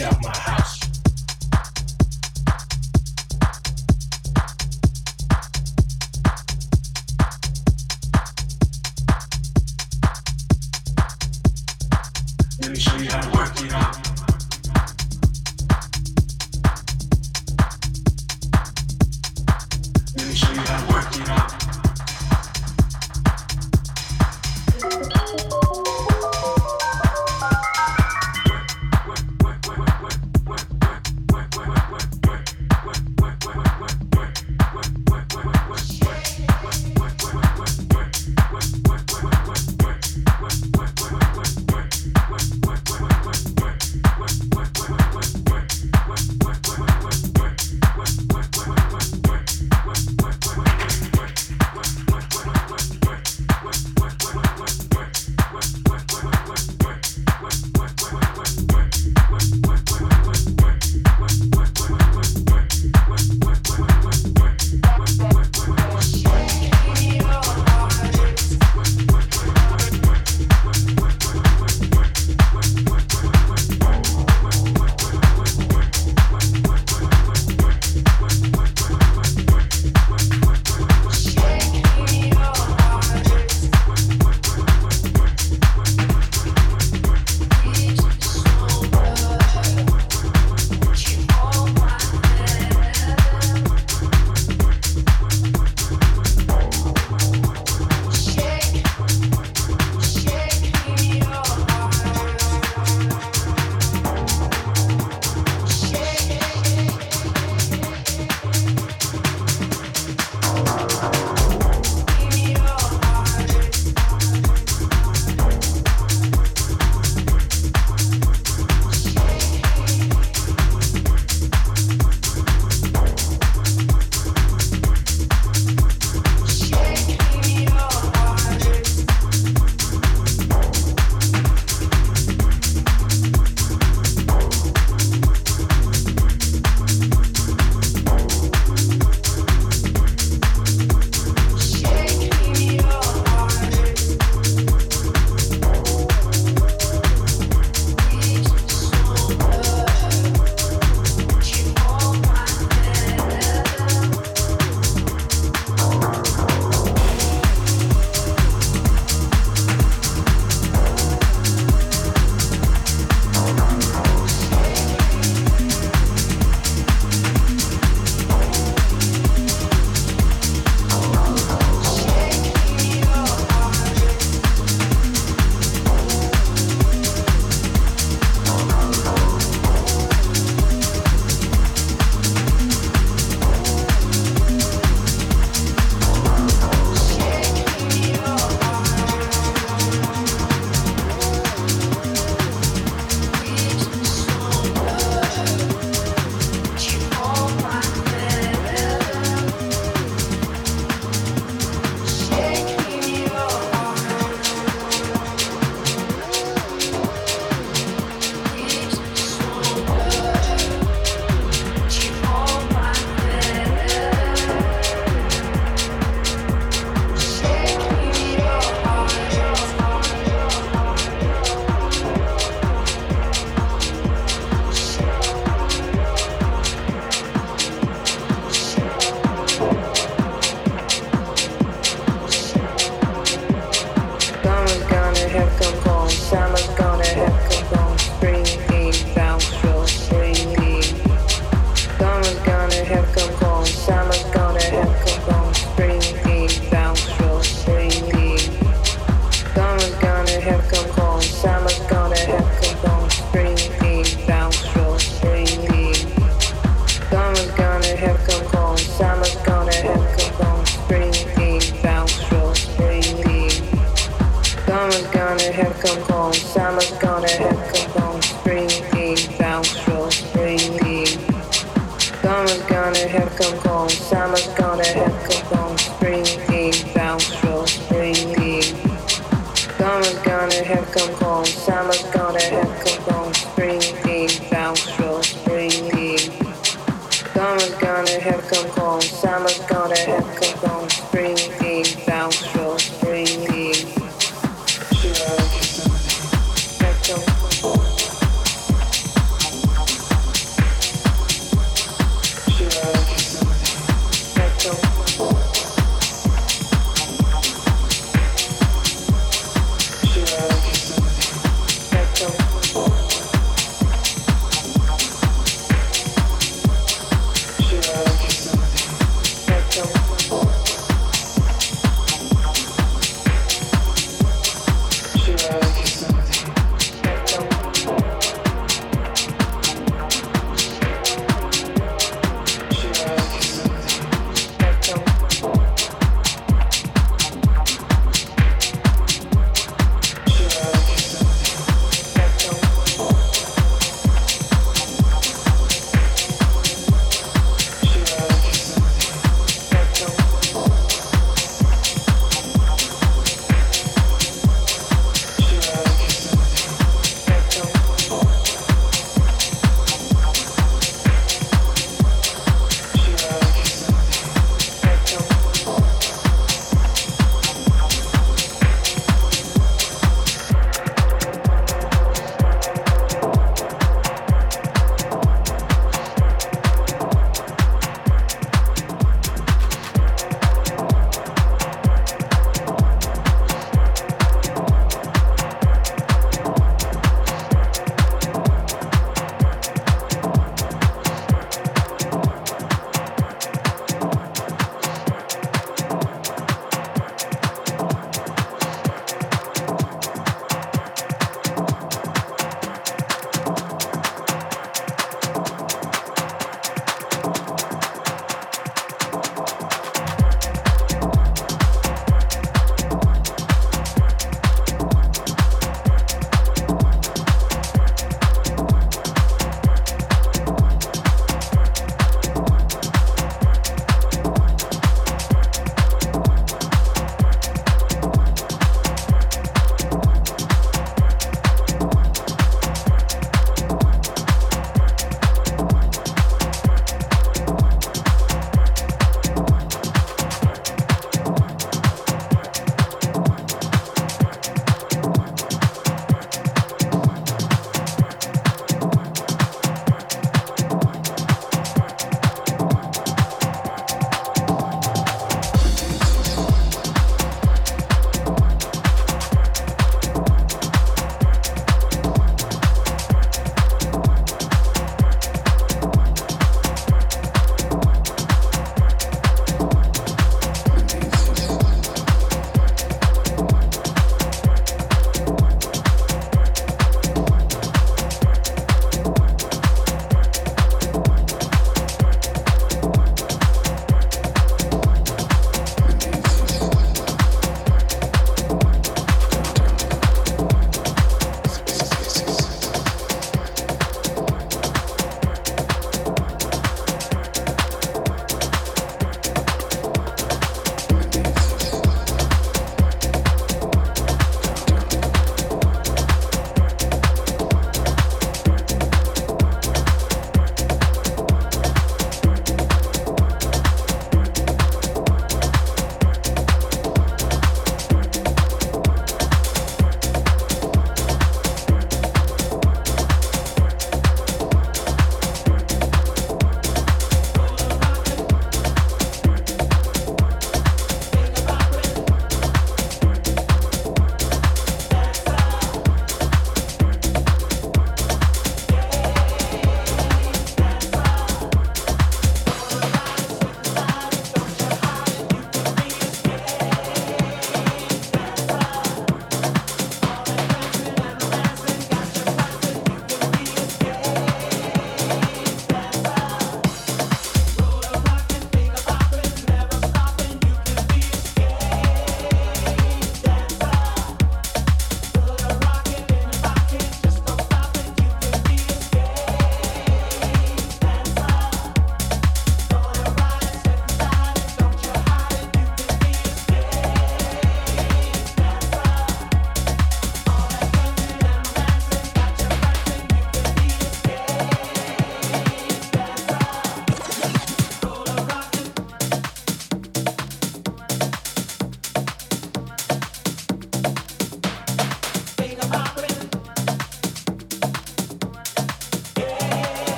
work,